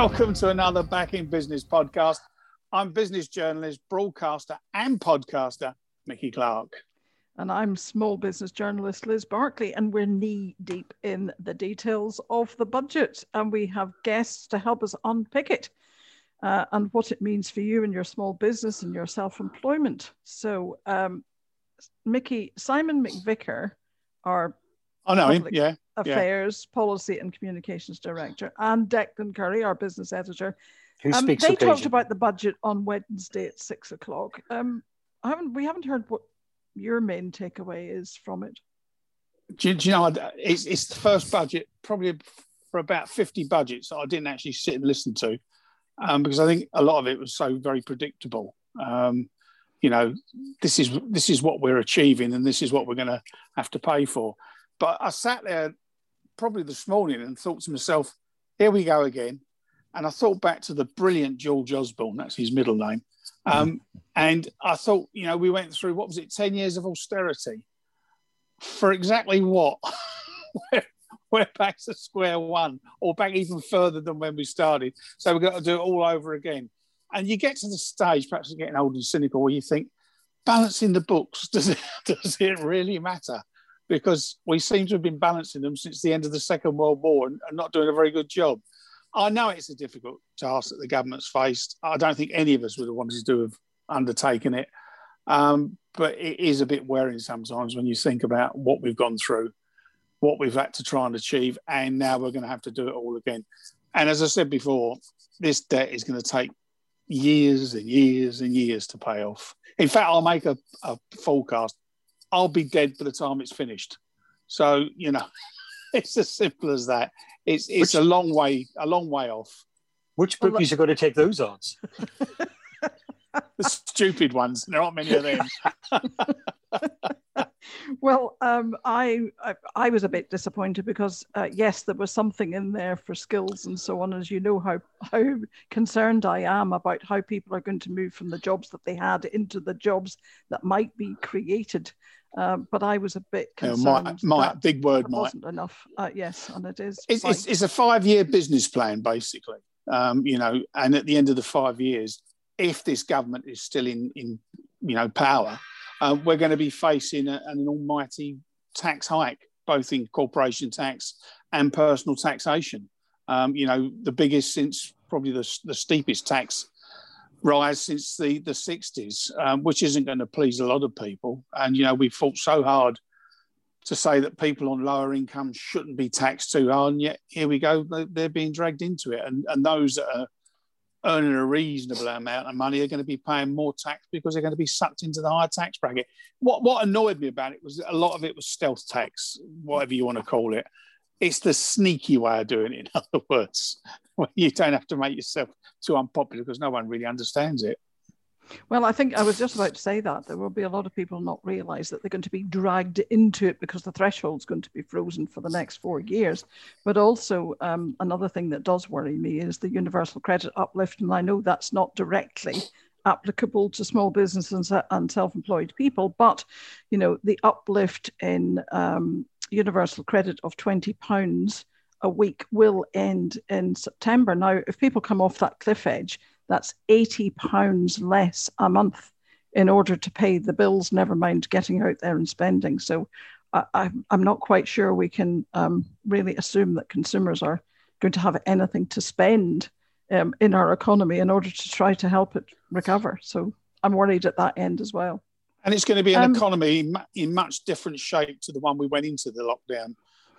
Welcome to another Back in Business podcast. I'm business journalist, broadcaster, and podcaster Mickey Clark. And I'm small business journalist Liz Barclay, and we're knee deep in the details of the budget. And we have guests to help us unpick it uh, and what it means for you and your small business and your self employment. So, um, Mickey, Simon McVicker, our I know him, yeah. Affairs, yeah. Policy and Communications Director, and Declan Curry, our business editor. Who um, speaks They talked about the budget on Wednesday at six o'clock. Um, I haven't, we haven't heard what your main takeaway is from it. Do, do you know, it's, it's the first budget probably for about 50 budgets that I didn't actually sit and listen to um, because I think a lot of it was so very predictable. Um, you know, this is this is what we're achieving, and this is what we're going to have to pay for. But I sat there probably this morning and thought to myself, here we go again. And I thought back to the brilliant George Osborne, that's his middle name. Um, and I thought, you know, we went through, what was it, 10 years of austerity? For exactly what? we're, we're back to square one, or back even further than when we started. So we've got to do it all over again. And you get to the stage, perhaps getting old and cynical, where you think, balancing the books, does it, does it really matter? Because we seem to have been balancing them since the end of the Second World War and, and not doing a very good job. I know it's a difficult task that the government's faced. I don't think any of us would have wanted to have undertaken it. Um, but it is a bit wearing sometimes when you think about what we've gone through, what we've had to try and achieve, and now we're going to have to do it all again. And as I said before, this debt is going to take years and years and years to pay off. In fact, I'll make a, a forecast. I'll be dead by the time it's finished. So you know, it's as simple as that. It's it's which, a long way a long way off. Which bookies well, are going to take those odds? the stupid ones. There aren't many of them. well, um, I, I, I was a bit disappointed because uh, yes, there was something in there for skills and so on. As you know how how concerned I am about how people are going to move from the jobs that they had into the jobs that might be created. Um, but I was a bit concerned. my, my big word, Mike. wasn't enough. Uh, yes, and it is. It's, it's, it's, a five-year business plan, basically. Um, you know, and at the end of the five years, if this government is still in, in you know, power, uh, we're going to be facing a, an almighty tax hike, both in corporation tax and personal taxation. Um, you know, the biggest since probably the, the steepest tax rise since the, the 60s, um, which isn't going to please a lot of people. And, you know, we fought so hard to say that people on lower incomes shouldn't be taxed too hard. And yet here we go, they're being dragged into it. And, and those that are earning a reasonable amount of money are going to be paying more tax because they're going to be sucked into the higher tax bracket. What, what annoyed me about it was a lot of it was stealth tax, whatever you want to call it. It's the sneaky way of doing it, in other words. you don't have to make yourself too unpopular because no one really understands it. Well, I think I was just about to say that there will be a lot of people not realise that they're going to be dragged into it because the threshold's going to be frozen for the next four years. But also, um, another thing that does worry me is the universal credit uplift, and I know that's not directly applicable to small businesses and self-employed people, but you know the uplift in um, universal credit of twenty pounds a week will end in September. Now, if people come off that cliff edge, that's 80 pounds less a month in order to pay the bills, never mind getting out there and spending. So I, am not quite sure we can um, really assume that consumers are going to have anything to spend um, in our economy in order to try to help it recover. So I'm worried at that end as well. And it's going to be an um, economy in much different shape to the one we went into the lockdown.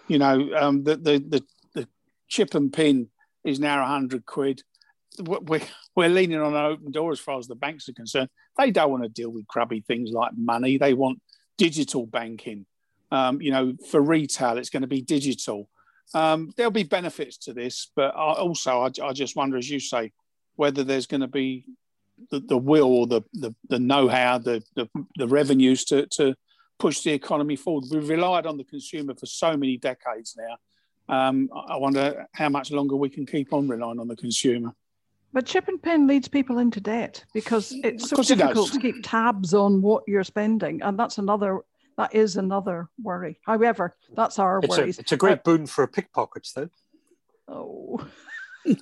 You know, um, the, the, the the chip and pin is now 100 quid. We're, we're leaning on an open door as far as the banks are concerned. They don't want to deal with grubby things like money. They want digital banking. Um, you know, for retail, it's going to be digital. Um, there'll be benefits to this, but also I, I, just wonder, as you say, whether there's going to be the, the will or the, the, the know-how, the, the, the revenues to, to push the economy forward. We've relied on the consumer for so many decades now. Um, I wonder how much longer we can keep on relying on the consumer. But chip and pin leads people into debt because it's so difficult it to keep tabs on what you're spending, and that's another. That is another worry. However, that's our it's worries. A, it's a great uh, boon for pickpockets, though. Oh. yeah,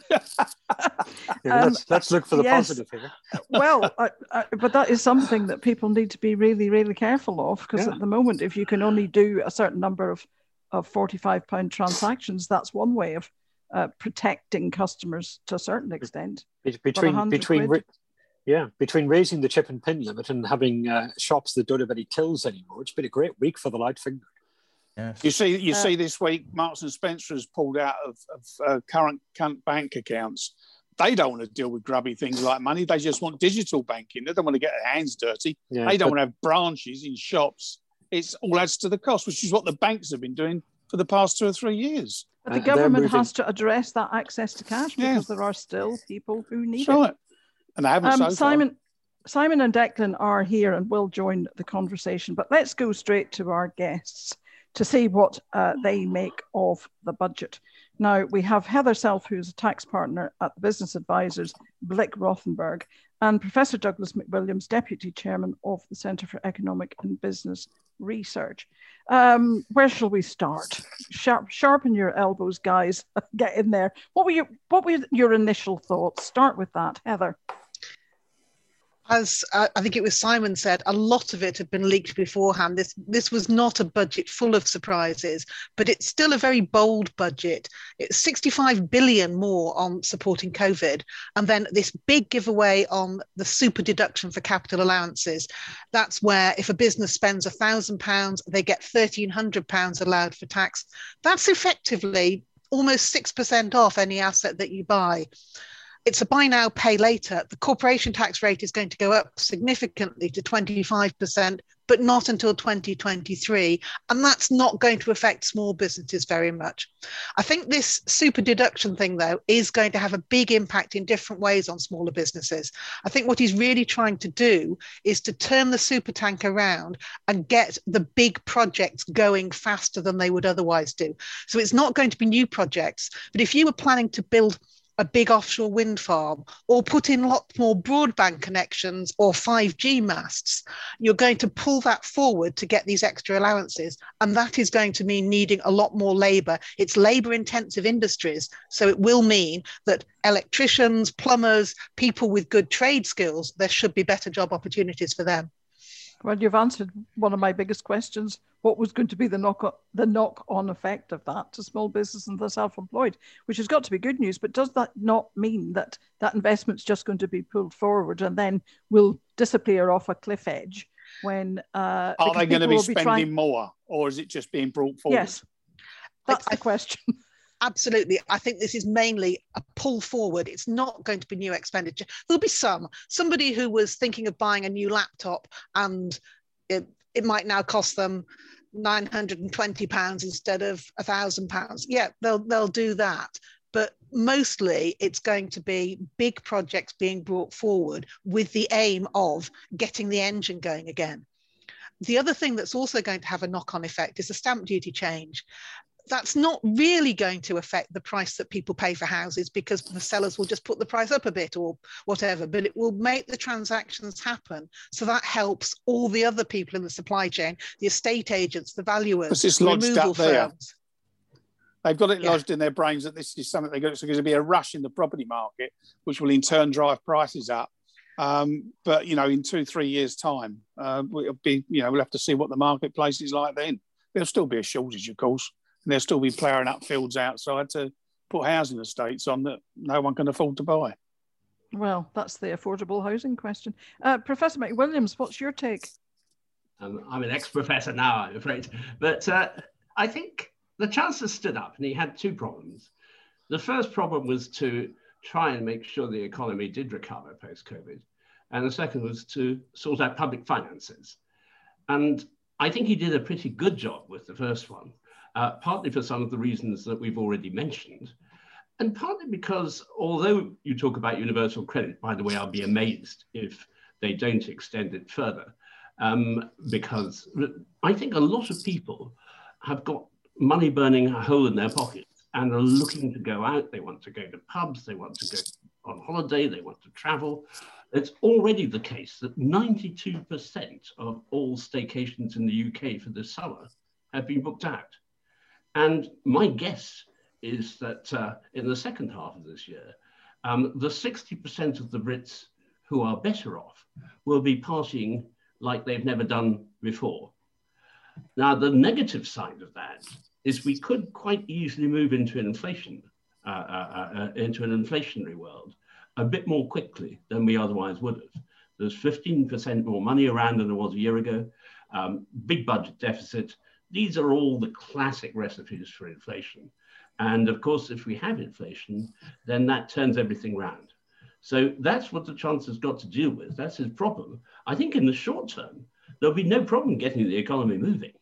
um, let's, let's, look for the yes. positive here. well, uh, uh, but that is something that people need to be really, really careful of because yeah. at the moment, if you can only do a certain number of, of 45 pound transactions, that's one way of uh, protecting customers to a certain extent. Between, between, yeah, between raising the chip and pin limit and having uh, shops that don't have any tills anymore, it's been a great week for the light finger. Yes. You see, you uh, see this week, Marks and Spencer has pulled out of, of uh, current, current bank accounts. They don't want to deal with grubby things like money. They just want digital banking. They don't want to get their hands dirty. Yeah, they don't but, want to have branches in shops. It's all adds to the cost, which is what the banks have been doing for the past two or three years. But the government has to address that access to cash because yeah. there are still people who need That's it. Right. And I haven't um, so Simon, Simon and Declan are here and will join the conversation. But let's go straight to our guests to see what uh, they make of the budget. Now, we have Heather Self, who's a tax partner at the Business Advisors, Blick Rothenberg, and Professor Douglas McWilliams, Deputy Chairman of the Centre for Economic and Business Research. Um, where shall we start? Sharp, sharpen your elbows, guys. Get in there. What were What were your initial thoughts? Start with that, Heather as uh, I think it was Simon said, a lot of it had been leaked beforehand. This this was not a budget full of surprises, but it's still a very bold budget. It's 65 billion more on supporting COVID, and then this big giveaway on the super deduction for capital allowances. That's where if a business spends a thousand pounds, they get 1,300 pounds allowed for tax. That's effectively almost six percent off any asset that you buy it's a buy now, pay later. The corporation tax rate is going to go up significantly to 25%, but not until 2023. And that's not going to affect small businesses very much. I think this super deduction thing, though, is going to have a big impact in different ways on smaller businesses. I think what he's really trying to do is to turn the super tank around and get the big projects going faster than they would otherwise do. So it's not going to be new projects, but if you were planning to build a big offshore wind farm or put in lots more broadband connections or 5G masts, you're going to pull that forward to get these extra allowances. And that is going to mean needing a lot more labor. It's labor intensive industries. So it will mean that electricians, plumbers, people with good trade skills, there should be better job opportunities for them. Well, you've answered one of my biggest questions. What was going to be the knock the knock on effect of that to small business and the self employed, which has got to be good news. But does that not mean that that investment's just going to be pulled forward and then will disappear off a cliff edge when? Uh, Are they going to be spending trying... more, or is it just being brought forward? Yes, that's I, the question. Absolutely. I think this is mainly a pull forward. It's not going to be new expenditure. There'll be some. Somebody who was thinking of buying a new laptop and it, it might now cost them 920 pounds instead of a thousand pounds. Yeah, they'll they'll do that. But mostly it's going to be big projects being brought forward with the aim of getting the engine going again. The other thing that's also going to have a knock on effect is the stamp duty change that's not really going to affect the price that people pay for houses because the sellers will just put the price up a bit or whatever, but it will make the transactions happen. So that helps all the other people in the supply chain, the estate agents, the valuers, it's lodged there. Firms. They've got it lodged yeah. in their brains that this is something they're going to, going to be a rush in the property market, which will in turn drive prices up. Um, but you know, in two, three years' time, uh, we'll be, you know, we'll have to see what the marketplace is like then. There'll still be a shortage, of course and they'll still be ploughing up fields outside to put housing estates on that no one can afford to buy. Well, that's the affordable housing question. Uh, Professor McWilliams, what's your take? Um, I'm an ex-professor now, I'm afraid, but uh, I think the Chancellor stood up and he had two problems. The first problem was to try and make sure the economy did recover post-COVID, and the second was to sort out public finances. And I think he did a pretty good job with the first one uh, partly for some of the reasons that we've already mentioned, and partly because although you talk about universal credit, by the way, I'll be amazed if they don't extend it further, um, because I think a lot of people have got money burning a hole in their pockets and are looking to go out. They want to go to pubs, they want to go on holiday, they want to travel. It's already the case that 92% of all staycations in the UK for this summer have been booked out. And my guess is that uh, in the second half of this year, um, the 60% of the Brits who are better off will be partying like they've never done before. Now, the negative side of that is we could quite easily move into an inflation, uh, uh, uh, into an inflationary world a bit more quickly than we otherwise would have. There's 15% more money around than there was a year ago, um, big budget deficit. These are all the classic recipes for inflation. And of course, if we have inflation, then that turns everything round. So that's what the Chancellor's got to deal with. That's his problem. I think in the short term, there'll be no problem getting the economy moving.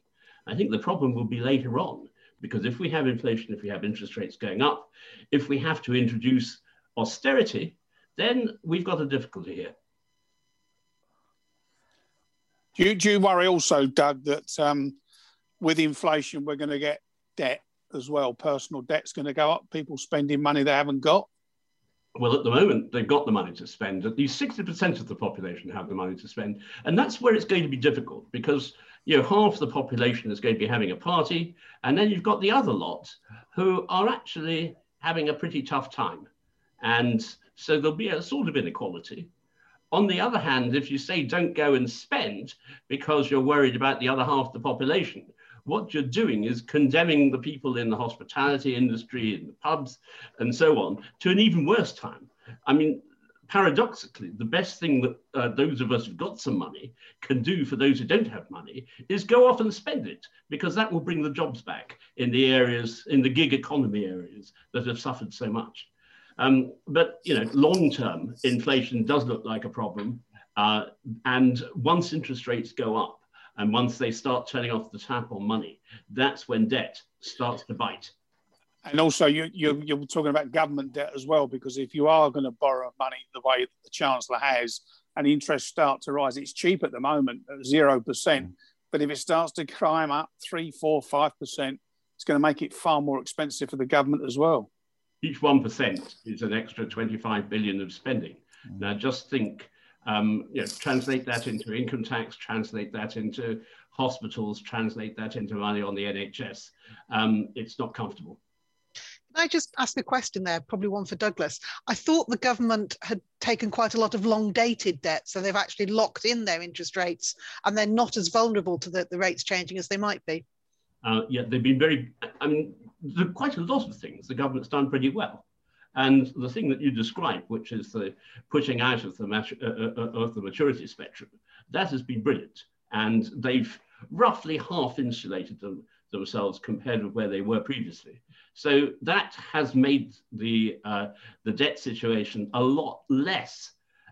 I think the problem will be later on, because if we have inflation, if we have interest rates going up, if we have to introduce austerity, then we've got a difficulty here. Do you, do you worry also, Doug, that um, with inflation, we're going to get debt as well? Personal debt's going to go up, people spending money they haven't got? Well, at the moment, they've got the money to spend. At least 60% of the population have the money to spend. And that's where it's going to be difficult because you know, half the population is going to be having a party. And then you've got the other lot who are actually having a pretty tough time. And so there'll be a sort of inequality. On the other hand, if you say don't go and spend because you're worried about the other half of the population, what you're doing is condemning the people in the hospitality industry, in the pubs, and so on, to an even worse time. I mean, paradoxically, the best thing that uh, those of us who've got some money can do for those who don't have money is go off and spend it, because that will bring the jobs back in the areas, in the gig economy areas that have suffered so much. Um, but you know, long-term inflation does look like a problem, uh, and once interest rates go up, and once they start turning off the tap on money, that's when debt starts to bite. And also, you, you, you're talking about government debt as well, because if you are going to borrow money the way the Chancellor has, and interest start to rise, it's cheap at the moment at 0%. Mm. But if it starts to climb up three, four, five percent, it's going to make it far more expensive for the government as well. Each 1% is an extra 25 billion of spending. Mm. Now, just think um, you know, translate that into income tax, translate that into hospitals, translate that into money on the NHS. Um, it's not comfortable. Can I just ask a question there, probably one for Douglas? I thought the government had taken quite a lot of long dated debt, so they've actually locked in their interest rates and they're not as vulnerable to the, the rates changing as they might be. Uh, yeah, they've been very, I mean, there are quite a lot of things the government's done pretty well. And the thing that you describe, which is the pushing out of the, uh, uh, uh, of the maturity spectrum, that has been brilliant. And they've roughly half insulated them, themselves compared with where they were previously. So that has made the, uh, the debt situation a lot less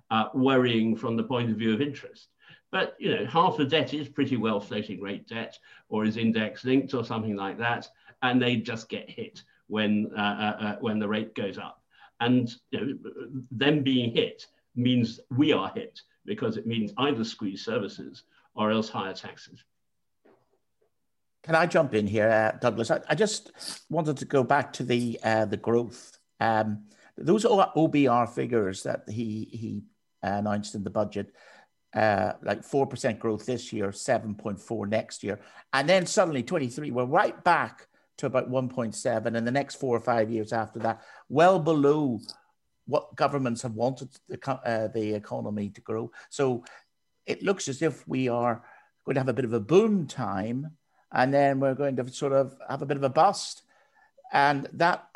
uh, worrying from the point of view of interest. But you know, half the debt is pretty well floating rate debt or is index linked or something like that, and they just get hit when, uh, uh, uh, when the rate goes up. And you know, them being hit means we are hit because it means either squeeze services or else higher taxes. Can I jump in here, uh, Douglas? I, I, just wanted to go back to the uh, the growth. Um, those OBR figures that he he announced in the budget, uh, like four percent growth this year, seven point four next year, and then suddenly twenty three, we're right back to about 1.7 and the next four or five years after that, well below what governments have wanted the, uh, the economy to grow. So it looks as if we are going to have a bit of a boom time and then we're going to sort of have a bit of a bust. And that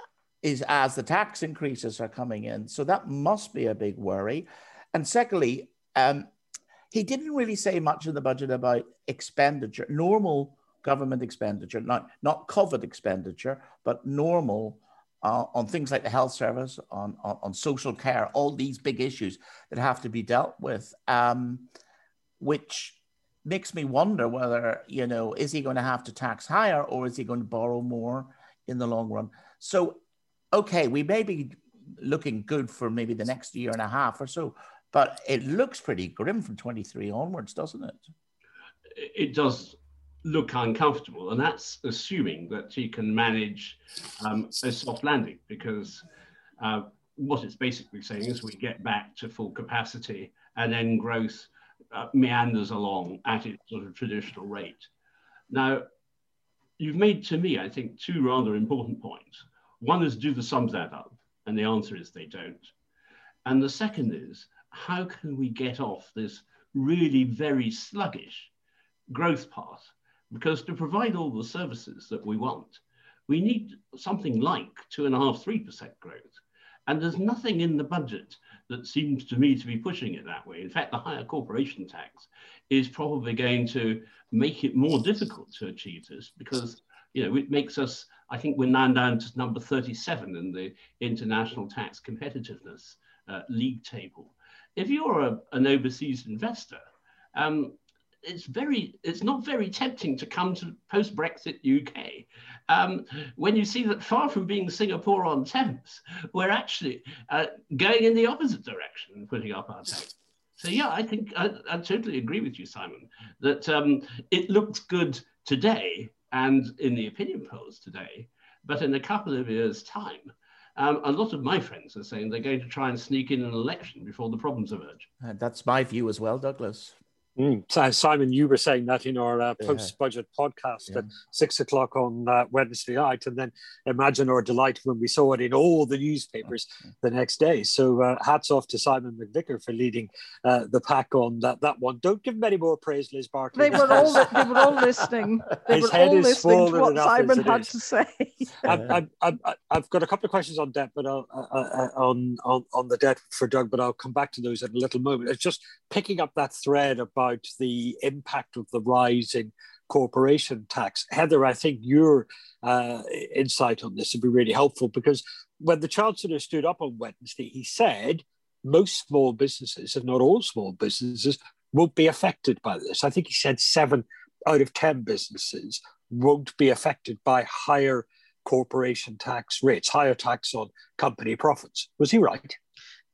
is as the tax increases are coming in. So that must be a big worry. And secondly, um, he didn't really say much in the budget about expenditure, normal government expenditure, not, not COVID expenditure, but normal uh, on things like the health service, on, on, on, social care, all these big issues that have to be dealt with, um, which makes me wonder whether, you know, is he going to have to tax higher or is he going to borrow more in the long run? So, okay, we may be looking good for maybe the next year and a half or so, but it looks pretty grim from 23 onwards, doesn't it? It does look uncomfortable. And that's assuming that he can manage um, a soft landing because uh, what it's basically saying is we get back to full capacity and then growth uh, meanders along at its sort of traditional rate. Now, you've made to me, I think, two rather important points. One is do the sums add up? And the answer is they don't. And the second is how can we get off this really very sluggish growth path? Because to provide all the services that we want, we need something like two and a half, three percent growth. And there's nothing in the budget that seems to me to be pushing it that way. In fact, the higher corporation tax is probably going to make it more difficult to achieve this because you know it makes us. I think we're now down to number 37 in the international tax competitiveness uh, league table. If you're a, an overseas investor, um, it's very it's not very tempting to come to post Brexit UK um, when you see that far from being Singapore on Thames, we're actually uh, going in the opposite direction and putting up our tax. So yeah, I think I, I, totally agree with you, Simon, that um, it looks good today and in the opinion polls today, but in a couple of years' time, um, a lot of my friends are saying they're going to try and sneak in an election before the problems emerge. Uh, that's my view as well, Douglas. Mm. Simon, you were saying that in our uh, post-budget yeah. podcast yeah. at six o'clock on uh, Wednesday night, and then imagine our delight when we saw it in all the newspapers the next day. So uh, hats off to Simon McVicker for leading uh, the pack on that that one. Don't give him any more praise, Liz Barclay. They were all they were all listening. They His were all listening to what Simon had to say. I've, I've, I've, got a couple of questions on debt, but I'll, uh, uh, on, on on the debt for Doug, but I'll come back to those in a little moment. It's just picking up that thread about about the impact of the rise in corporation tax. Heather, I think your uh, insight on this would be really helpful because when the Chancellor stood up on Wednesday, he said most small businesses, and not all small businesses, won't be affected by this. I think he said seven out of 10 businesses won't be affected by higher corporation tax rates, higher tax on company profits. Was he right?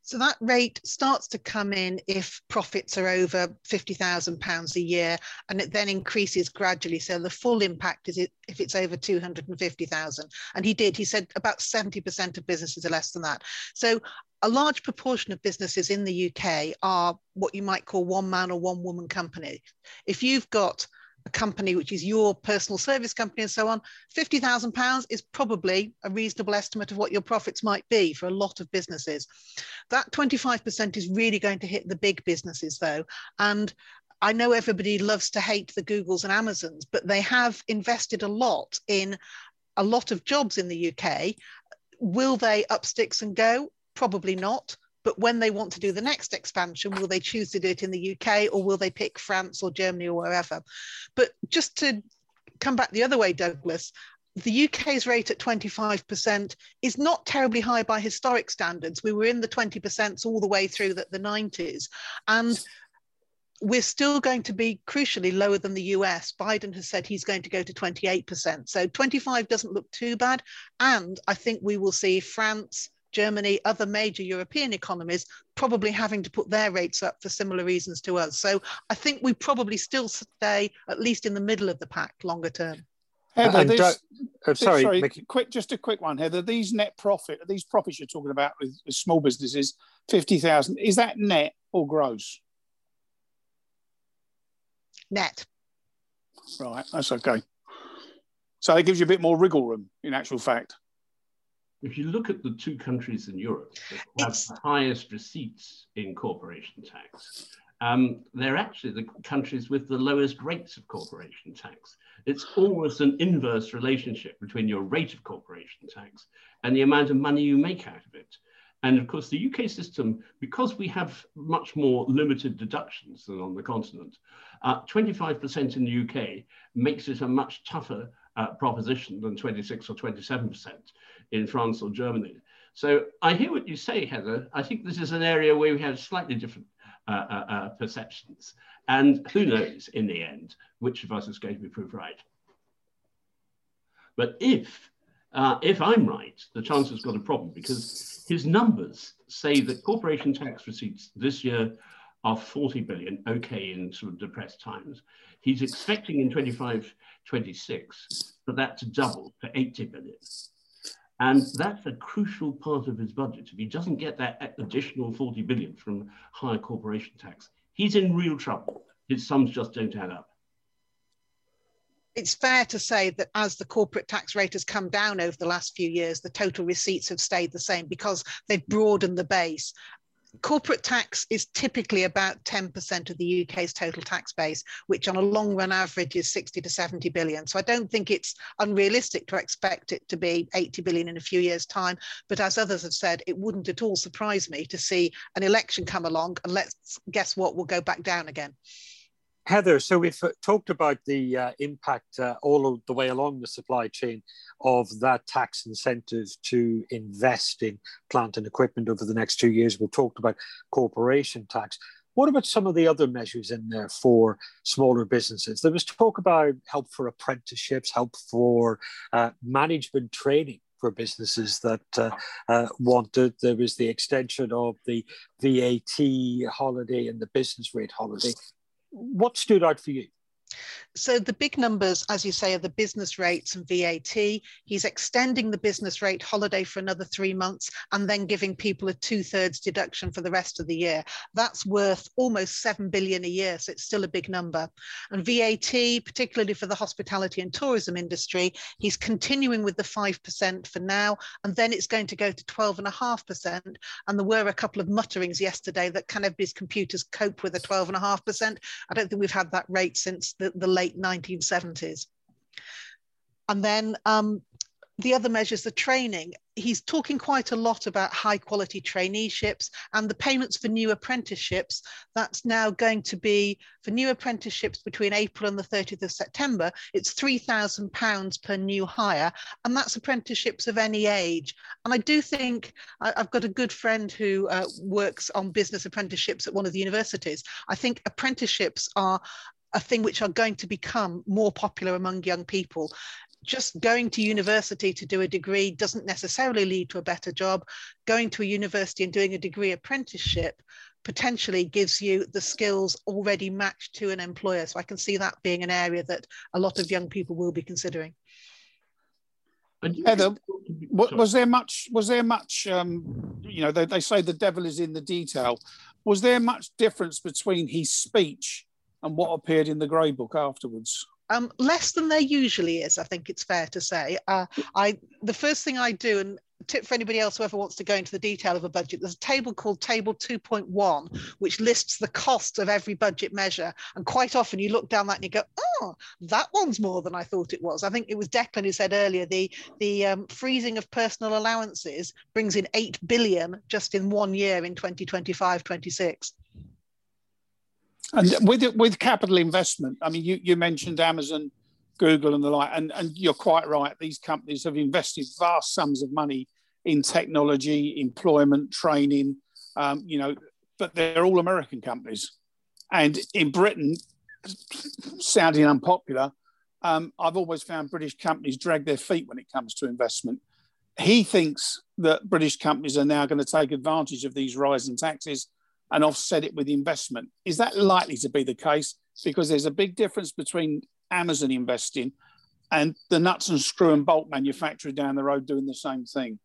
So that rate starts to come in if profits are over £50,000 a year and it then increases gradually. So the full impact is if it's over 250,000. And he did, he said about 70% of businesses are less than that. So a large proportion of businesses in the UK are what you might call one man or one woman company. If you've got a company which is your personal service company and so on, £50,000 is probably a reasonable estimate of what your profits might be for a lot of businesses. That 25% is really going to hit the big businesses though. And I know everybody loves to hate the Googles and Amazons, but they have invested a lot in a lot of jobs in the UK. Will they up sticks and go? Probably not. But when they want to do the next expansion, will they choose to do it in the UK or will they pick France or Germany or wherever? But just to come back the other way, Douglas, the UK's rate at 25% is not terribly high by historic standards. We were in the 20% all the way through the, the 90s. And we're still going to be crucially lower than the US. Biden has said he's going to go to 28%. So 25 doesn't look too bad. And I think we will see France, Germany, other major European economies probably having to put their rates up for similar reasons to us. So I think we probably still stay at least in the middle of the pack longer term. Heather, these, uh, sorry, sorry quick, just a quick one, Heather. These net profit, these profits you're talking about with, with small businesses, fifty thousand. Is that net or gross? Net. Right, that's okay. So it gives you a bit more wriggle room, in actual fact if you look at the two countries in Europe that have the highest receipts in corporation tax, um, they're actually the countries with the lowest rates of corporation tax. It's almost an inverse relationship between your rate of corporation tax and the amount of money you make out of it. And of course, the UK system, because we have much more limited deductions than on the continent, 25% uh, in the UK makes it a much tougher uh, proposition than 26 or 27% in France or Germany. So I hear what you say, Heather. I think this is an area where we have slightly different uh, uh, uh, perceptions. And who knows in the end which of us is going to be proved right. But if, uh, if I'm right, the Chancellor's got a problem because his numbers say that corporation tax receipts this year are 40 billion, okay, in sort of depressed times. He's expecting in 25, 26 for that to double to 80 billion. And that's a crucial part of his budget. If he doesn't get that additional 40 billion from higher corporation tax, he's in real trouble. His sums just don't add up. it's fair to say that as the corporate tax rate has come down over the last few years, the total receipts have stayed the same because they've broadened the base corporate tax is typically about 10% of the UK's total tax base, which on a long run average is 60 to 70 billion. So I don't think it's unrealistic to expect it to be 80 billion in a few years' time. But as others have said, it wouldn't at all surprise me to see an election come along and let's guess what, we'll go back down again. Heather, so we've uh, talked about the uh, impact uh, all the way along the supply chain of that tax incentive to invest in plant and equipment over the next two years. We've talked about corporation tax. What about some of the other measures in there for smaller businesses? There was talk about help for apprenticeships, help for uh, management training for businesses that uh, uh, wanted. There was the extension of the VAT holiday and the business rate holiday what stood out for you? So the big numbers, as you say, are the business rates and VAT. He's extending the business rate holiday for another three months and then giving people a two-thirds deduction for the rest of the year. That's worth almost 7 billion a year, so it's still a big number. And VAT, particularly for the hospitality and tourism industry, he's continuing with the 5% for now, and then it's going to go to 12.5%. And there were a couple of mutterings yesterday that can his computers cope with a 12.5%. I don't think we've had that rate since the, the late 1970s. And then um, the other measures, the training, he's talking quite a lot about high quality traineeships and the payments for new apprenticeships. That's now going to be for new apprenticeships between April and the 30th of September. It's £3,000 per new hire, and that's apprenticeships of any age. And I do think I, have got a good friend who uh, works on business apprenticeships at one of the universities. I think apprenticeships are a thing which are going to become more popular among young people. Just going to university to do a degree doesn't necessarily lead to a better job. Going to a university and doing a degree apprenticeship potentially gives you the skills already matched to an employer. So I can see that being an area that a lot of young people will be considering. Heather, was there much? Was there much? Um, you know, they, they say the devil is in the detail. Was there much difference between his speech and what appeared in the grey book afterwards? Um, less than there usually is, I think it's fair to say. Uh, I the first thing I do, and tip for anybody else who ever wants to go into the detail of a budget, there's a table called Table 2.1, which lists the cost of every budget measure. And quite often you look down that and you go, oh, that one's more than I thought it was. I think it was Declan who said earlier the the um, freezing of personal allowances brings in 8 billion just in one year in 2025 26. And with with capital investment, I mean, you, you mentioned Amazon, Google, and the like, and, and you're quite right. These companies have invested vast sums of money in technology, employment, training. Um, you know, but they're all American companies, and in Britain, sounding unpopular, um, I've always found British companies drag their feet when it comes to investment. He thinks that British companies are now going to take advantage of these rising taxes and offset it with investment. Is that likely to be the case? Because there's a big difference between Amazon investing and the nuts and screw and bolt manufacturer down the road doing the same thing.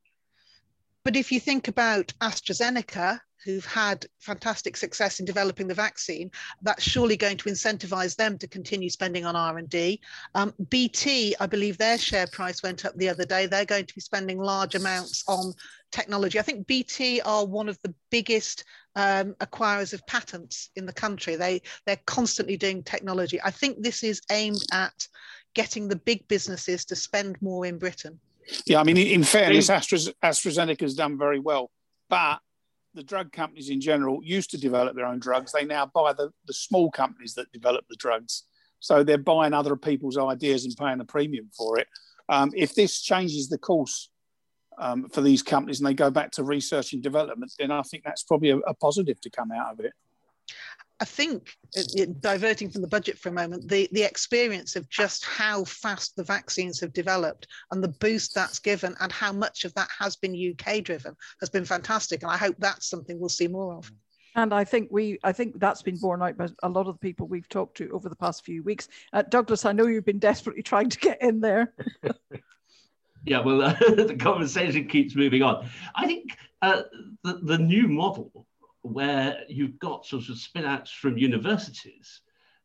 But if you think about AstraZeneca, who've had fantastic success in developing the vaccine, that's surely going to incentivize them to continue spending on R&D. Um, BT, I believe their share price went up the other day. They're going to be spending large amounts on technology. I think BT are one of the biggest um, acquirers of patents in the country. They they're constantly doing technology. I think this is aimed at getting the big businesses to spend more in Britain. Yeah, I mean, in fairness, Astra, AstraZeneca has done very well, but the drug companies in general used to develop their own drugs. They now buy the, the small companies that develop the drugs. So they're buying other people's ideas and paying a premium for it. Um, if this changes the course um, for these companies and they go back to research and development, then I think that's probably a, a positive to come out of it. I think, it, it, diverting from the budget for a moment, the, the experience of just how fast the vaccines have developed and the boost that's given and how much of that has been UK driven has been fantastic. And I hope that's something we'll see more of. And I think we, I think that's been borne out by a lot of the people we've talked to over the past few weeks. Uh, Douglas, I know you've been desperately trying to get in there. Yeah, well, uh, the conversation keeps moving on. I think uh, the, the new model where you've got sort of spin outs from universities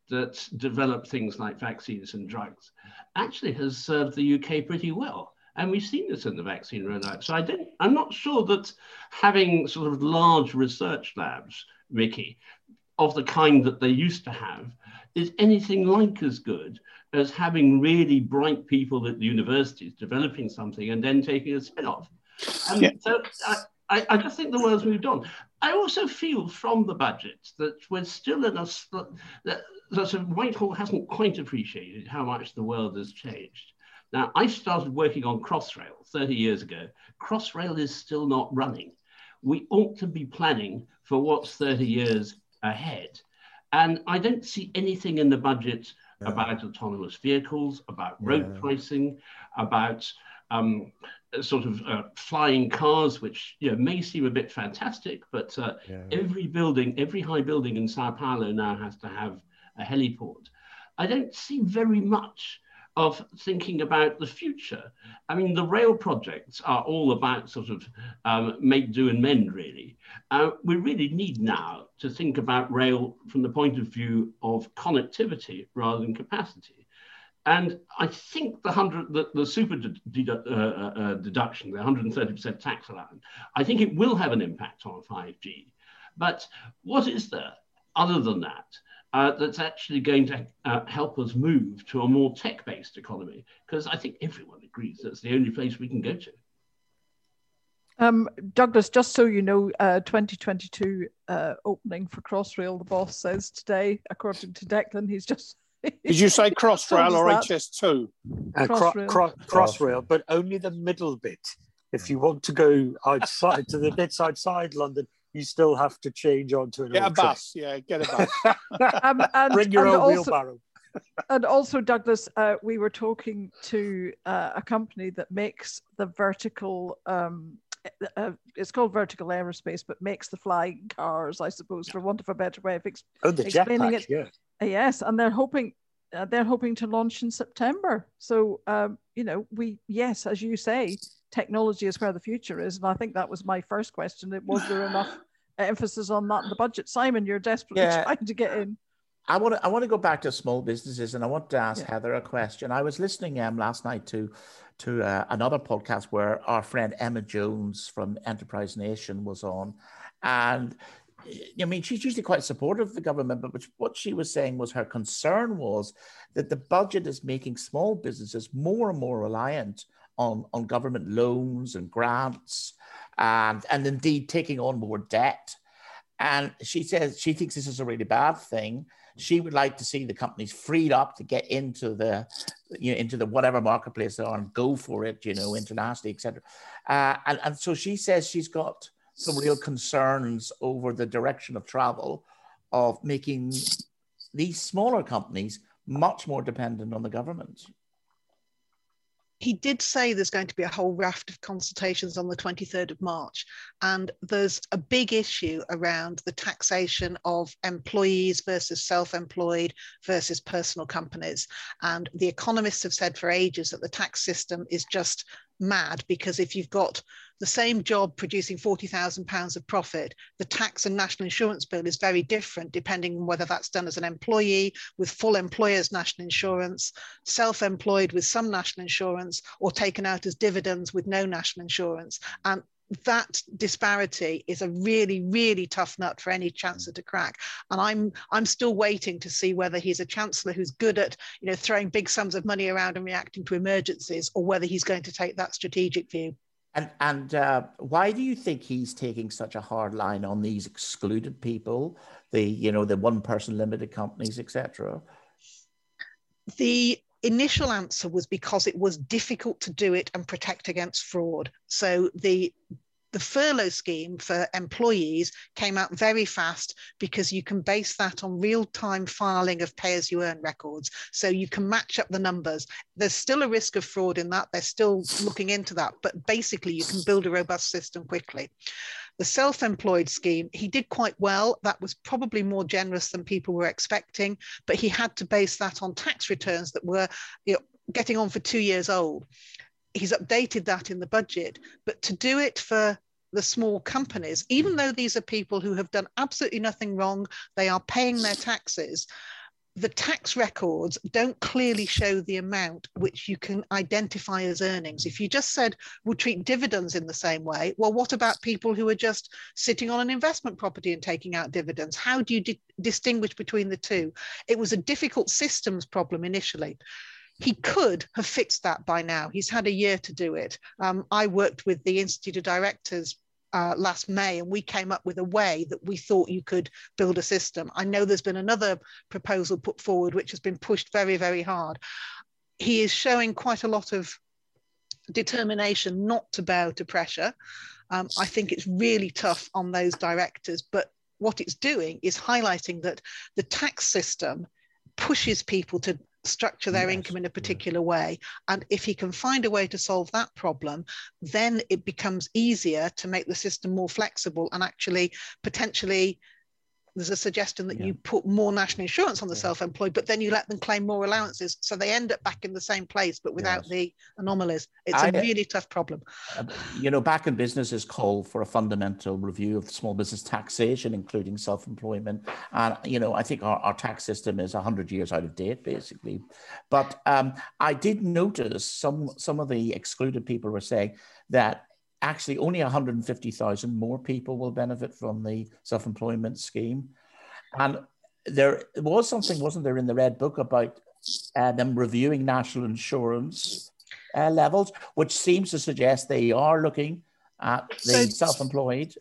that develop things like vaccines and drugs actually has served the UK pretty well. And we've seen this in the vaccine rollout. So I don't, I'm not sure that having sort of large research labs, Ricky, of the kind that they used to have, is anything like as good as having really bright people at the universities developing something and then taking a spin off. And yeah. so I, I, just think the world's moved on. I also feel from the budget that we're still in a that, that Whitehall hasn't quite appreciated how much the world has changed. Now, I started working on Crossrail 30 years ago. Crossrail is still not running. We ought to be planning for what's 30 years ahead. And I don't see anything in the budget yeah. about autonomous vehicles, about road yeah. pricing, about um, sort of uh, flying cars, which you know, may seem a bit fantastic, but uh, yeah. every building, every high building in Sao Paulo now has to have a heliport. I don't see very much of thinking about the future. I mean, the rail projects are all about sort of um, make, do, and mend, really. Uh, we really need now to think about rail from the point of view of connectivity rather than capacity. And I think the hundred, the, the super uh, uh, uh deduction, the 130% tax allowance, I think it will have an impact on 5G. But what is there other than that? Uh, that's actually going to uh, help us move to a more tech-based economy because I think everyone agrees that's the only place we can go to. Um, Douglas, just so you know, uh, 2022 uh, opening for Crossrail, the boss says today, according to Declan, he's just. Did you say Crossrail or HS2? Uh, Crossrail. Cro- crossrail, but only the middle bit. If you want to go outside to the bits side London, you still have to change onto an get a bus. Yeah, get a bus. um, and, Bring your own also, wheelbarrow. and also, Douglas, uh, we were talking to uh, a company that makes the vertical. Um, uh, it's called vertical aerospace, but makes the flying cars, I suppose, for want of a better way of ex- oh, the explaining jetpack, it. Yeah. Uh, yes, and they're hoping uh, they're hoping to launch in September. So, um, you know, we yes, as you say, technology is where the future is. And I think that was my first question. It was there enough emphasis on that in the budget? Simon, you're desperately yeah. trying to get in. I want to I want to go back to small businesses and I want to ask yeah. Heather a question. I was listening um, last night to to uh, another podcast where our friend Emma Jones from Enterprise Nation was on, and I mean she's usually quite supportive of the government, but what she was saying was her concern was that the budget is making small businesses more and more reliant on, on government loans and grants and, and indeed taking on more debt. And she says she thinks this is a really bad thing. She would like to see the companies freed up to get into the, you know, into the whatever marketplace they are and go for it, you know, internationally, etc. Uh, and, and so she says she's got some real concerns over the direction of travel of making these smaller companies much more dependent on the government he did say there's going to be a whole raft of consultations on the 23rd of March. And there's a big issue around the taxation of employees versus self employed versus personal companies. And the economists have said for ages that the tax system is just mad because if you've got the same job producing £40,000 of profit, the tax and national insurance bill is very different depending on whether that's done as an employee with full employer's national insurance, self employed with some national insurance, or taken out as dividends with no national insurance. And that disparity is a really really tough nut for any chancellor to crack. And i'm i'm still waiting to see whether he's a chancellor who's good at you know throwing big sums of money around and reacting to emergencies or whether he's going to take that strategic view and and uh, why do you think he's taking such a hard line on these excluded people, the you know the one person limited companies, etc.? The initial answer was because it was difficult to do it and protect against fraud. So the the furlough scheme for employees came out very fast because you can base that on real time filing of pay as you earn records. So you can match up the numbers. There's still a risk of fraud in that. They're still looking into that, but basically you can build a robust system quickly. The self employed scheme, he did quite well. That was probably more generous than people were expecting, but he had to base that on tax returns that were you know, getting on for two years old he's updated that in the budget but to do it for the small companies, even though these are people who have done absolutely nothing wrong, they are paying their taxes. the tax records don't clearly show the amount which you can identify as earnings. If you just said we'll treat dividends in the same way, well, what about people who are just sitting on an investment property and taking out dividends? How do you di distinguish between the two? It was a difficult systems problem initially. He could have fixed that by now. He's had a year to do it. Um, I worked with the Institute of Directors uh, last May, and we came up with a way that we thought you could build a system. I know there's been another proposal put forward which has been pushed very, very hard. He is showing quite a lot of determination not to bow to pressure. Um, I think it's really tough on those directors, but what it's doing is highlighting that the tax system pushes people to structure their yes. income in a particular way. And if he can find a way to solve that problem, then it becomes easier to make the system more flexible and actually potentially there's a suggestion that yeah. you put more national insurance on the yeah. self-employed, but then you let them claim more allowances, so they end up back in the same place, but without yes. the anomalies. It's I, a really tough problem. Uh, you know, back in businesses call for a fundamental review of small business taxation, including self-employment, and you know, I think our, our tax system is hundred years out of date, basically. But um, I did notice some some of the excluded people were saying that actually only 150,000 more people will benefit from the self-employment scheme. And there was something, wasn't there, in the Red Book about uh, them reviewing national insurance uh, levels, which seems to suggest they are looking at the so, self-employed.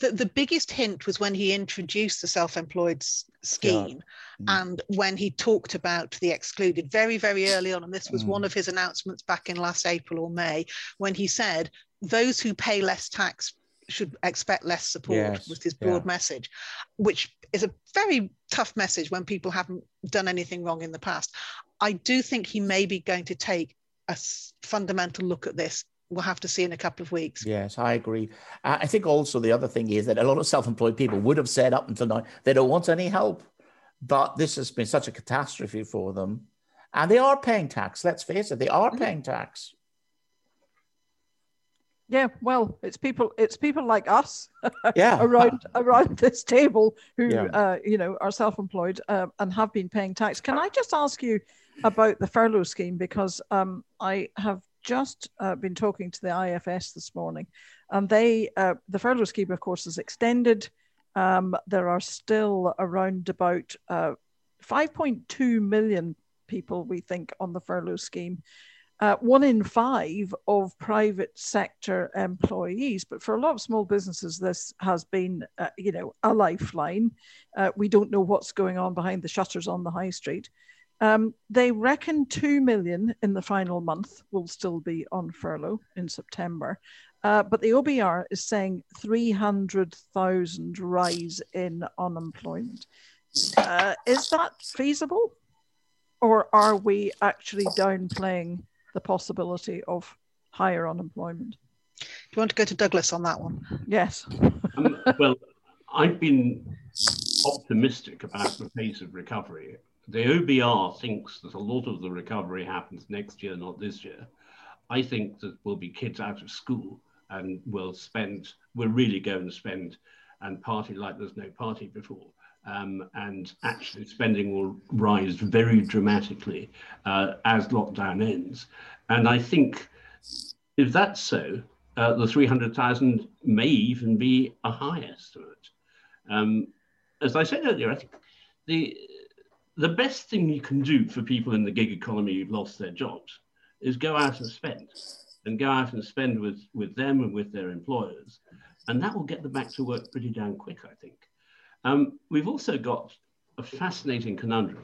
The, the biggest hint was when he introduced the self-employed scheme mm. and when he talked about the excluded very very early on and this was mm. one of his announcements back in last april or may when he said those who pay less tax should expect less support yes. was his broad yeah. message which is a very tough message when people haven't done anything wrong in the past i do think he may be going to take a fundamental look at this we'll have to see in a couple of weeks. Yes, I agree. I think also the other thing is that a lot of self-employed people would have said up until now they don't want any help, but this has been such a catastrophe for them, and they are paying tax. Let's face it, they are mm-hmm. paying tax. Yeah, well, it's people. It's people like us, yeah, around around this table who, yeah. uh, you know, are self-employed uh, and have been paying tax. Can I just ask you about the furlough scheme because um, I have just uh, been talking to the IFS this morning, and they uh, the furlough scheme, of course, is extended. Um, there are still around about uh, 5.2 million people, we think, on the furlough scheme. Uh, one in five of private sector employees. But for a lot of small businesses, this has been, uh, you know, a lifeline. Uh, we don't know what's going on behind the shutters on the high street. Um, they reckon 2 million in the final month will still be on furlough in September. Uh, but the OBR is saying 300,000 rise in unemployment. Uh, is that feasible? Or are we actually downplaying the possibility of higher unemployment? Do you want to go to Douglas on that one? Yes. um, well, I've been optimistic about the pace of recovery the OBR thinks that a lot of the recovery happens next year, not this year. I think that we'll be kids out of school and we'll spend, will really go and spend and party like there's no party before. Um, and actually spending will rise very dramatically uh, as lockdown ends. And I think if that's so, uh, the 300,000 may even be a high estimate. Um, as I said earlier, I think the the best thing you can do for people in the gig economy who've lost their jobs is go out and spend and go out and spend with, with them and with their employers. And that will get them back to work pretty damn quick, I think. Um, we've also got a fascinating conundrum,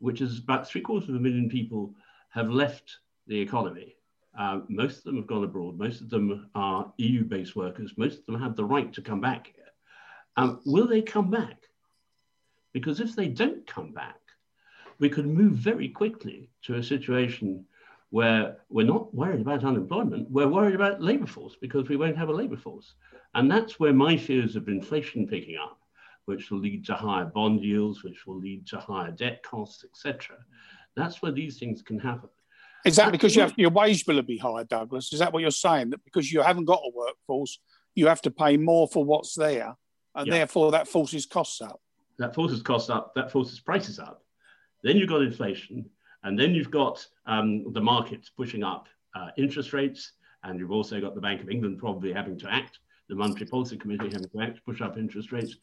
which is about three quarters of a million people have left the economy. Uh, most of them have gone abroad. Most of them are EU based workers. Most of them have the right to come back here. Um, will they come back? Because if they don't come back, we could move very quickly to a situation where we're not worried about unemployment, we're worried about labor force because we won't have a labor force. And that's where my fears of inflation picking up, which will lead to higher bond yields, which will lead to higher debt costs, etc. That's where these things can happen. Is that because you have, your wage bill will be higher, Douglas? Is that what you're saying? That because you haven't got a workforce, you have to pay more for what's there, and yeah. therefore that forces costs up? That forces costs up, that forces prices up. Then you've got inflation, and then you've got um, the markets pushing up uh, interest rates, and you've also got the Bank of England probably having to act, the Monetary Policy Committee having to act to push up interest rates.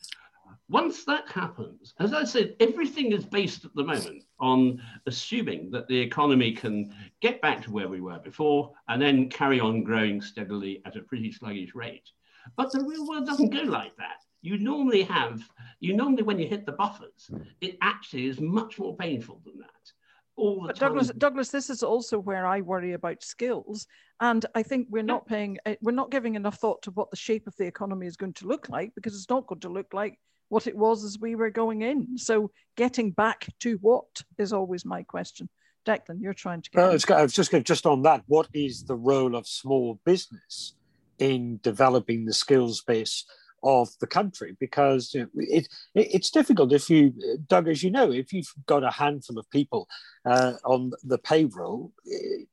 Once that happens, as I said, everything is based at the moment on assuming that the economy can get back to where we were before and then carry on growing steadily at a pretty sluggish rate. But the real world doesn't go like that. You normally have, you normally, when you hit the buffers, it actually is much more painful than that all the but time. Douglas, Douglas, this is also where I worry about skills, and I think we're not paying, eh, we're not giving enough thought to what the shape of the economy is going to look like because it's not going to look like what it was as we were going in. So, getting back to what is always my question. Declan, you're trying to get. Uh, I was just going just on that. What is the role of small business in developing the skills base of the country because you know, it, it, it's difficult if you, Doug, as you know, if you've got a handful of people uh, on the payroll,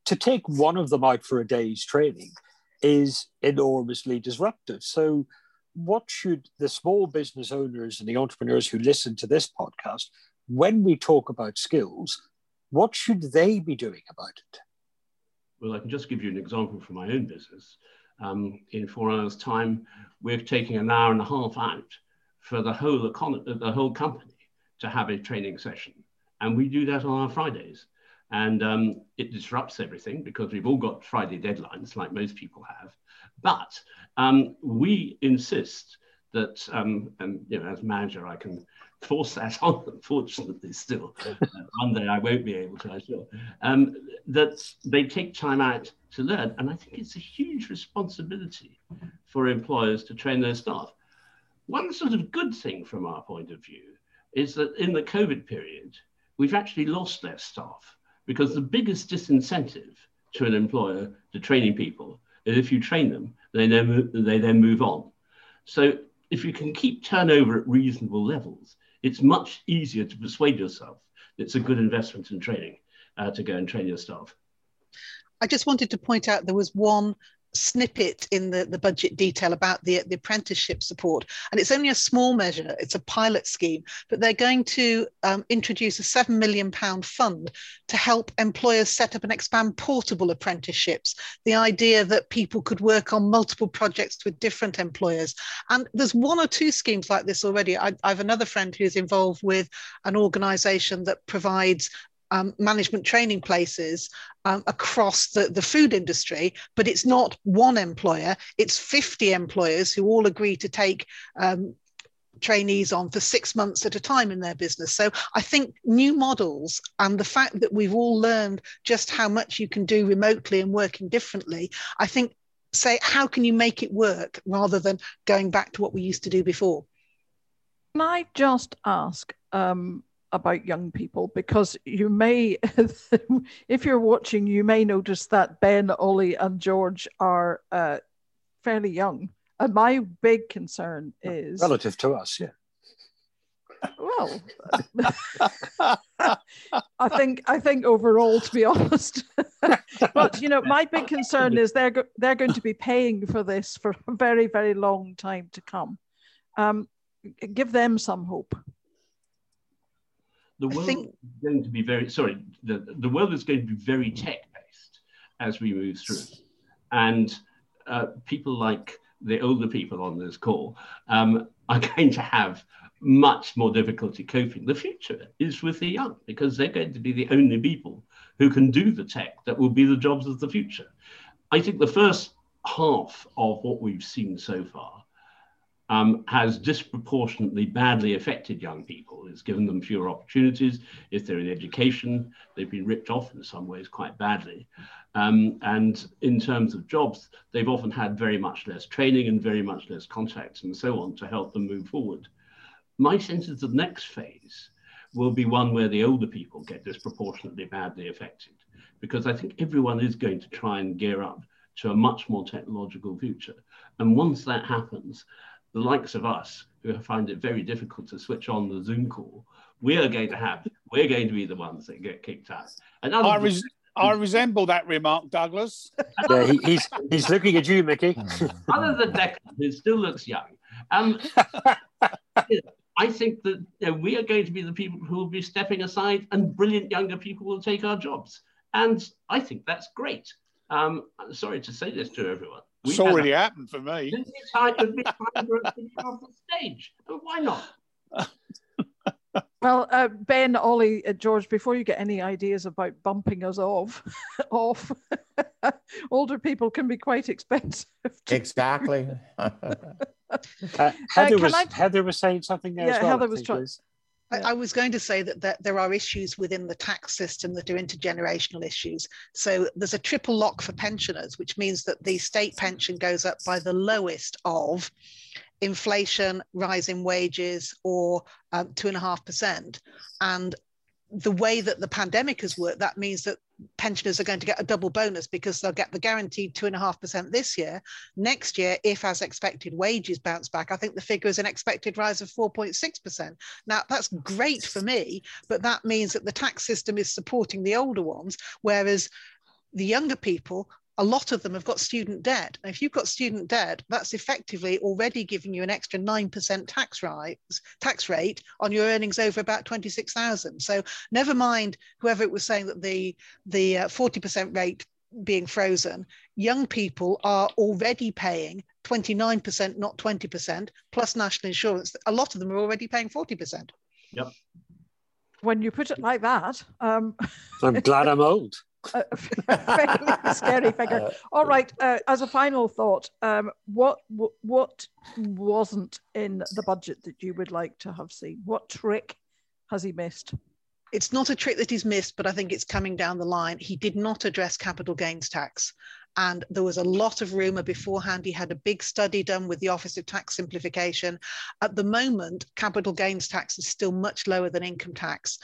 to take one of them out for a day's training is enormously disruptive. So, what should the small business owners and the entrepreneurs who listen to this podcast, when we talk about skills, what should they be doing about it? Well, I can just give you an example from my own business. Um, in four hours' time, we're taking an hour and a half out for the whole the whole company to have a training session, and we do that on our Fridays. And um, it disrupts everything because we've all got Friday deadlines, like most people have. But um, we insist that, um, and you know, as manager, I can force that on, unfortunately, still. Uh, one day I won't be able to, I'm sure. Um, that they take time out to learn. And I think it's a huge responsibility for employers to train their staff. One sort of good thing from our point of view is that in the COVID period, we've actually lost their staff because the biggest disincentive to an employer to training people is if you train them, they then, they then move on. So if you can keep turnover at reasonable levels, it's much easier to persuade yourself it's a good investment in training uh, to go and train your staff. I just wanted to point out there was one snippet in the, the budget detail about the, the apprenticeship support. And it's only a small measure, it's a pilot scheme, but they're going to um, introduce a £7 million fund to help employers set up and expand portable apprenticeships. The idea that people could work on multiple projects with different employers. And there's one or two schemes like this already. I, I have another friend who's involved with an organization that provides um, management training places um, across the, the food industry, but it's not one employer, it's 50 employers who all agree to take um, trainees on for six months at a time in their business. So I think new models and the fact that we've all learned just how much you can do remotely and working differently, I think say, how can you make it work rather than going back to what we used to do before? Can I just ask, um, about young people because you may, if you're watching, you may notice that Ben, Ollie, and George are uh, fairly young. And my big concern is relative to us, yeah. Well, I think I think overall, to be honest, but you know, my big concern is they're go- they're going to be paying for this for a very very long time to come. Um, give them some hope the world think... is going to be very sorry the, the world is going to be very tech based as we move through and uh, people like the older people on this call um, are going to have much more difficulty coping. The future is with the young because they're going to be the only people who can do the tech that will be the jobs of the future. I think the first half of what we've seen so far um, has disproportionately badly affected young people. It's given them fewer opportunities. If they're in education, they've been ripped off in some ways quite badly. Um, and in terms of jobs, they've often had very much less training and very much less contacts and so on to help them move forward. My sense is the next phase will be one where the older people get disproportionately badly affected because I think everyone is going to try and gear up to a much more technological future. And once that happens, the likes of us who find it very difficult to switch on the Zoom call, we are going to have, we're going to be the ones that get kicked out. And I, res- I resemble that remark, Douglas. yeah, he, he's he's looking at you, Mickey. other than Declan, who still looks young, um, I think that you know, we are going to be the people who will be stepping aside, and brilliant younger people will take our jobs. And I think that's great. Um, sorry to say this to everyone. We it's already a, happened for me. It's time, time to get off the stage. why not? Well, uh, Ben, Ollie, uh, George, before you get any ideas about bumping us off, off, older people can be quite expensive. Exactly. uh, Heather, uh, was, I... Heather was saying something there yeah, as well. Heather was trying. I, I, was going to say that, that there are issues within the tax system that are intergenerational issues. So there's a triple lock for pensioners, which means that the state pension goes up by the lowest of inflation, rise in wages, or um, two and a half percent. And the way that the pandemic has worked, that means that pensioners are going to get a double bonus because they'll get the guaranteed two and a half percent this year. Next year, if as expected wages bounce back, I think the figure is an expected rise of 4.6%. Now, that's great for me, but that means that the tax system is supporting the older ones, whereas the younger people a lot of them have got student debt. And if you've got student debt, that's effectively already giving you an extra 9% tax rise, tax rate on your earnings over about 26,000. So never mind whoever it was saying that the, the 40% uh, rate being frozen, young people are already paying 29%, not 20%, plus national insurance. A lot of them are already paying 40%. Yep. When you put it like that, um... I'm glad I'm old a scary figure. Uh, All right. Uh, as a final thought, um, what what wasn't in the budget that you would like to have seen? What trick has he missed? It's not a trick that he's missed, but I think it's coming down the line. He did not address capital gains tax. And there was a lot of rumor beforehand. He had a big study done with the Office of Tax Simplification. At the moment, capital gains tax is still much lower than income tax.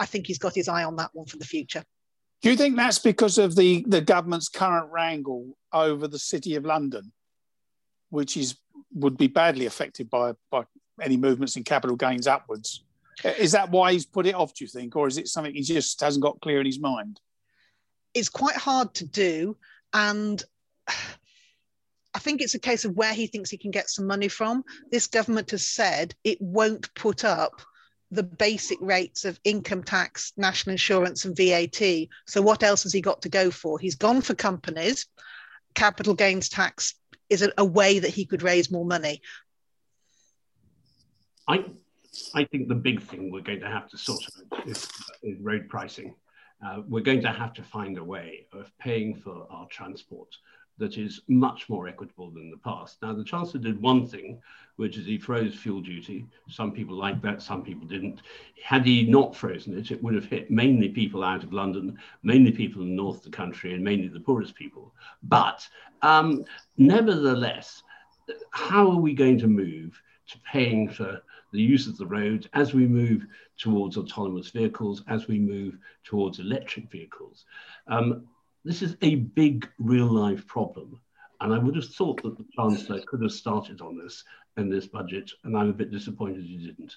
I think he's got his eye on that one for the future. Do you think that's because of the, the government's current wrangle over the City of London, which is would be badly affected by, by any movements in capital gains upwards? Is that why he's put it off, do you think? Or is it something he just hasn't got clear in his mind? It's quite hard to do. And I think it's a case of where he thinks he can get some money from. This government has said it won't put up the basic rates of income tax, national insurance, and VAT. So, what else has he got to go for? He's gone for companies. Capital gains tax is a, a way that he could raise more money. I, I think the big thing we're going to have to sort out is, is road pricing. Uh, we're going to have to find a way of paying for our transport that is much more equitable than the past. Now, the Chancellor did one thing, which is he froze fuel duty. Some people liked that, some people didn't. Had he not frozen it, it would have hit mainly people out of London, mainly people in the north of the country, and mainly the poorest people. But um, nevertheless, how are we going to move to paying for the use of the roads as we move towards autonomous vehicles, as we move towards electric vehicles? Um, this is a big real life problem. And I would have thought that the Chancellor could have started on this in this budget, and I'm a bit disappointed he didn't.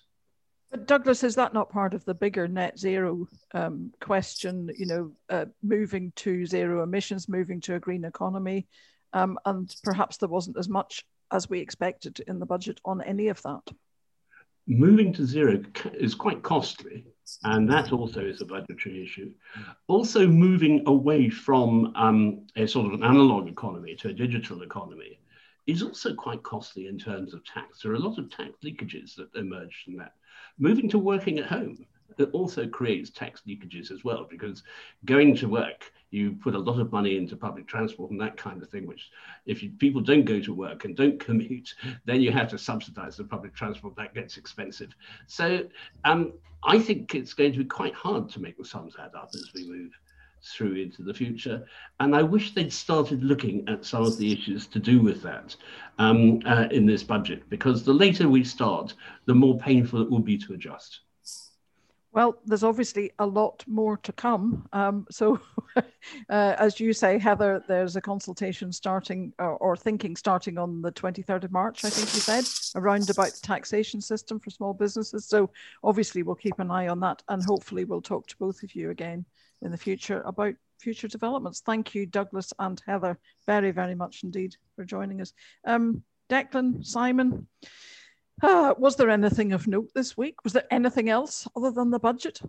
But Douglas, is that not part of the bigger net zero um, question? You know, uh, moving to zero emissions, moving to a green economy, um, and perhaps there wasn't as much as we expected in the budget on any of that. Moving to zero is quite costly and that also is a budgetary issue. Also, moving away from um, a sort of an analog economy to a digital economy is also quite costly in terms of tax. There are a lot of tax leakages that emerge from that. Moving to working at home it also creates tax leakages as well because going to work you put a lot of money into public transport and that kind of thing which if you, people don't go to work and don't commute then you have to subsidize the public transport that gets expensive so um, i think it's going to be quite hard to make the sums add up as we move through into the future. And I wish they'd started looking at some of the issues to do with that um, uh, in this budget, because the later we start, the more painful it will be to adjust. Well, there's obviously a lot more to come. Um, so, uh, as you say, Heather, there's a consultation starting or, or, thinking starting on the 23rd of March, I think you said, around about the taxation system for small businesses. So, obviously, we'll keep an eye on that and hopefully we'll talk to both of you again in the future about future developments. Thank you, Douglas and Heather, very, very much indeed for joining us. Um, Declan, Simon, Uh, was there anything of note this week? Was there anything else other than the budget?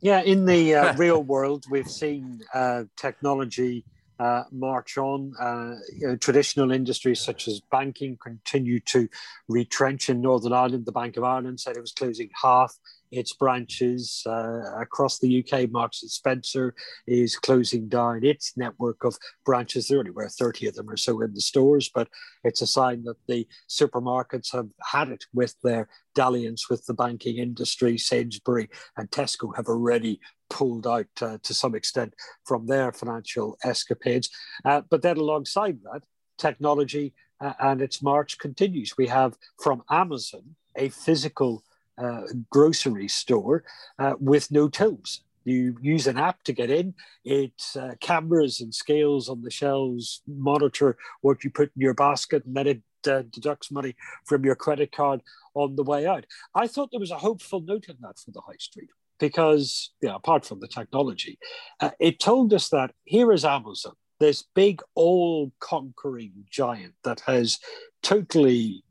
Yeah, in the uh, real world, we've seen uh, technology uh, march on. Uh, you know, traditional industries such as banking continue to retrench in Northern Ireland. The Bank of Ireland said it was closing half its branches uh, across the UK. Marks and Spencer is closing down its network of branches. There only were 30 of them or so in the stores, but it's a sign that the supermarkets have had it with their dalliance with the banking industry. Sainsbury and Tesco have already pulled out uh, to some extent from their financial escapades. Uh, but then alongside that, technology uh, and its march continues. We have from Amazon a physical uh, grocery store uh, with no tills. You use an app to get in. It uh, cameras and scales on the shelves monitor what you put in your basket, and then it uh, deducts money from your credit card on the way out. I thought there was a hopeful note in that for the high street because, you know, apart from the technology, uh, it told us that here is Amazon, this big, all conquering giant that has totally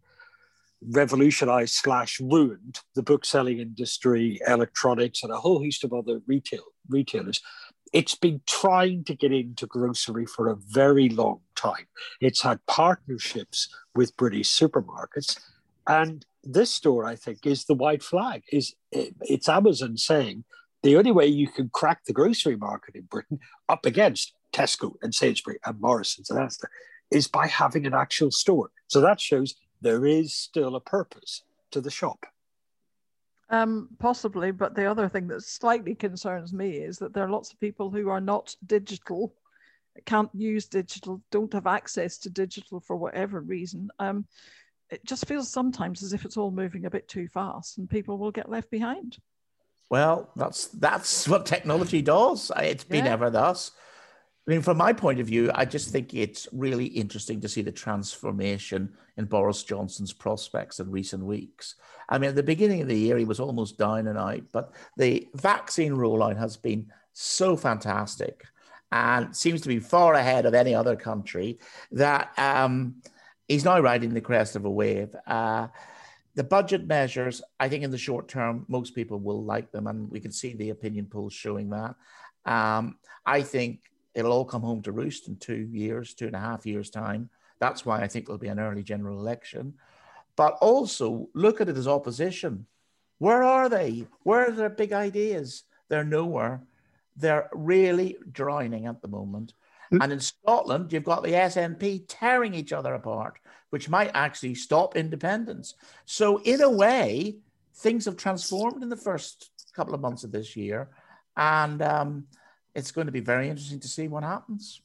revolutionized slash ruined the book selling industry, electronics, and a whole host of other retail retailers. It's been trying to get into grocery for a very long time. It's had partnerships with British supermarkets, and this store, I think, is the white flag. Is it's Amazon saying the only way you can crack the grocery market in Britain up against Tesco and Sainsbury and Morrison's and Asda is by having an actual store. So that shows there is still a purpose to the shop. Um, possibly, but the other thing that slightly concerns me is that there are lots of people who are not digital, can't use digital, don't have access to digital for whatever reason. Um, it just feels sometimes as if it's all moving a bit too fast, and people will get left behind. Well, that's that's what technology does. It's been yeah. ever thus. I mean, from my point of view, I just think it's really interesting to see the transformation in Boris Johnson's prospects in recent weeks. I mean, at the beginning of the year, he was almost down and out, but the vaccine rollout has been so fantastic and seems to be far ahead of any other country that um, he's now riding the crest of a wave. Uh, the budget measures, I think in the short term, most people will like them, and we can see the opinion polls showing that. Um, I think it'll all come home to roost in two years, two and a half years' time. That's why I think there'll be an early general election. But also look at it as opposition. Where are they? Where are their big ideas? They're nowhere. They're really drowning at the moment. Mm. And in Scotland, you've got the SNP tearing each other apart, which might actually stop independence. So, in a way, things have transformed in the first couple of months of this year. And um, it's going to be very interesting to see what happens.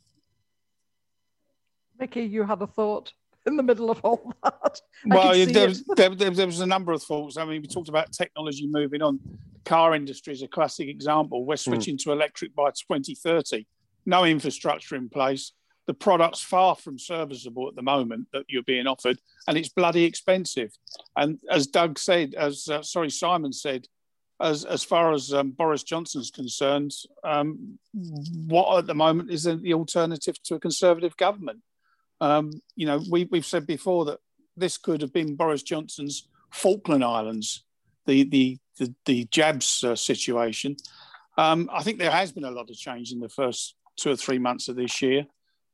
Mickey, you had a thought in the middle of all that. well, there was, there, there, was a number of thoughts. I mean, we talked about technology moving on. Car industry is a classic example. We're hmm. switching mm. to electric by 2030. No infrastructure in place. The product's far from serviceable at the moment that you're being offered, and it's bloody expensive. And as Doug said, as uh, sorry, Simon said, as as far as um, Boris Johnson's concerned, um, what at the moment is the alternative to a conservative government? Um, you know, we, we've said before that this could have been Boris Johnson's Falkland Islands, the the the, the jabs uh, situation. Um, I think there has been a lot of change in the first two or three months of this year.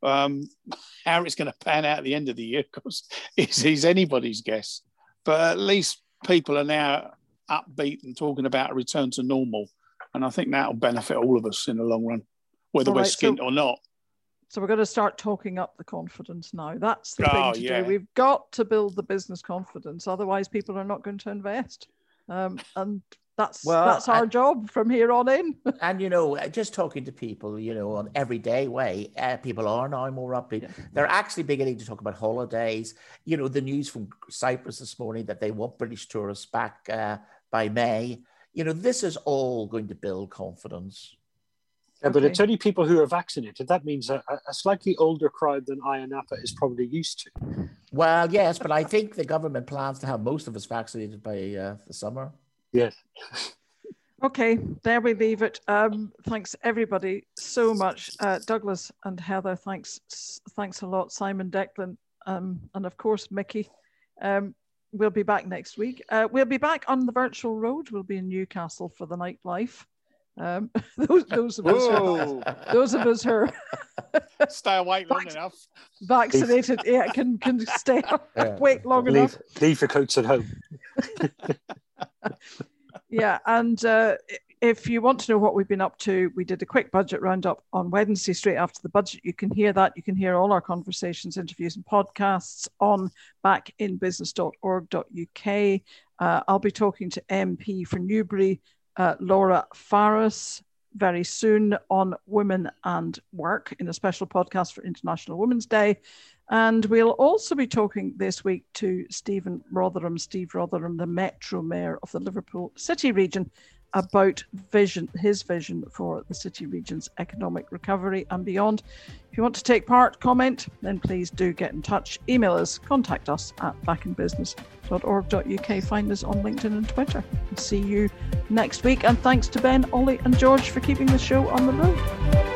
Um, how it's going to pan out at the end of the year, of course, is, is anybody's guess. But at least people are now upbeat and talking about a return to normal. And I think that'll benefit all of us in the long run, whether all we're right, skint so, or not. So we're going to start talking up the confidence now. That's the oh, thing to yeah. do. We've got to build the business confidence. Otherwise, people are not going to invest. Um, and that's well, that's our and, job from here on in. and you know, just talking to people, you know, on everyday way, uh, people are now more upbeat. Yeah. They're actually beginning to talk about holidays. You know, the news from Cyprus this morning that they want British tourists back uh, by May. You know, this is all going to build confidence. Yeah, but it's only people who are vaccinated. That means a, a slightly older crowd than Ayia Napa is probably used to. Well, yes, but I think the government plans to have most of us vaccinated by uh, the summer. Yes. Okay, there we leave it. Um, thanks everybody so much, uh, Douglas and Heather. Thanks, thanks a lot, Simon Declan, um, and of course Mickey. Um, we'll be back next week. Uh, we'll be back on the virtual road. We'll be in Newcastle for the nightlife. Um, those, those of us, who, those of us who are stay awake long enough, vaccinated, yeah, can can stay awake long leave, enough. Leave your coats at home. yeah, and uh, if you want to know what we've been up to, we did a quick budget roundup on Wednesday straight after the budget. You can hear that. You can hear all our conversations, interviews, and podcasts on backinbusiness.org.uk. Uh, I'll be talking to MP for Newbury, uh, Laura Farris, very soon on women and work in a special podcast for International Women's Day. And we'll also be talking this week to Stephen Rotheram, Steve Rotheram, the Metro Mayor of the Liverpool City region, about vision, his vision for the city region's economic recovery and beyond. If you want to take part, comment, then please do get in touch. Email us, contact us at backinbusiness.org.uk. Find us on LinkedIn and Twitter. see you next week. And thanks to Ben, Ollie, and George for keeping the show on the road.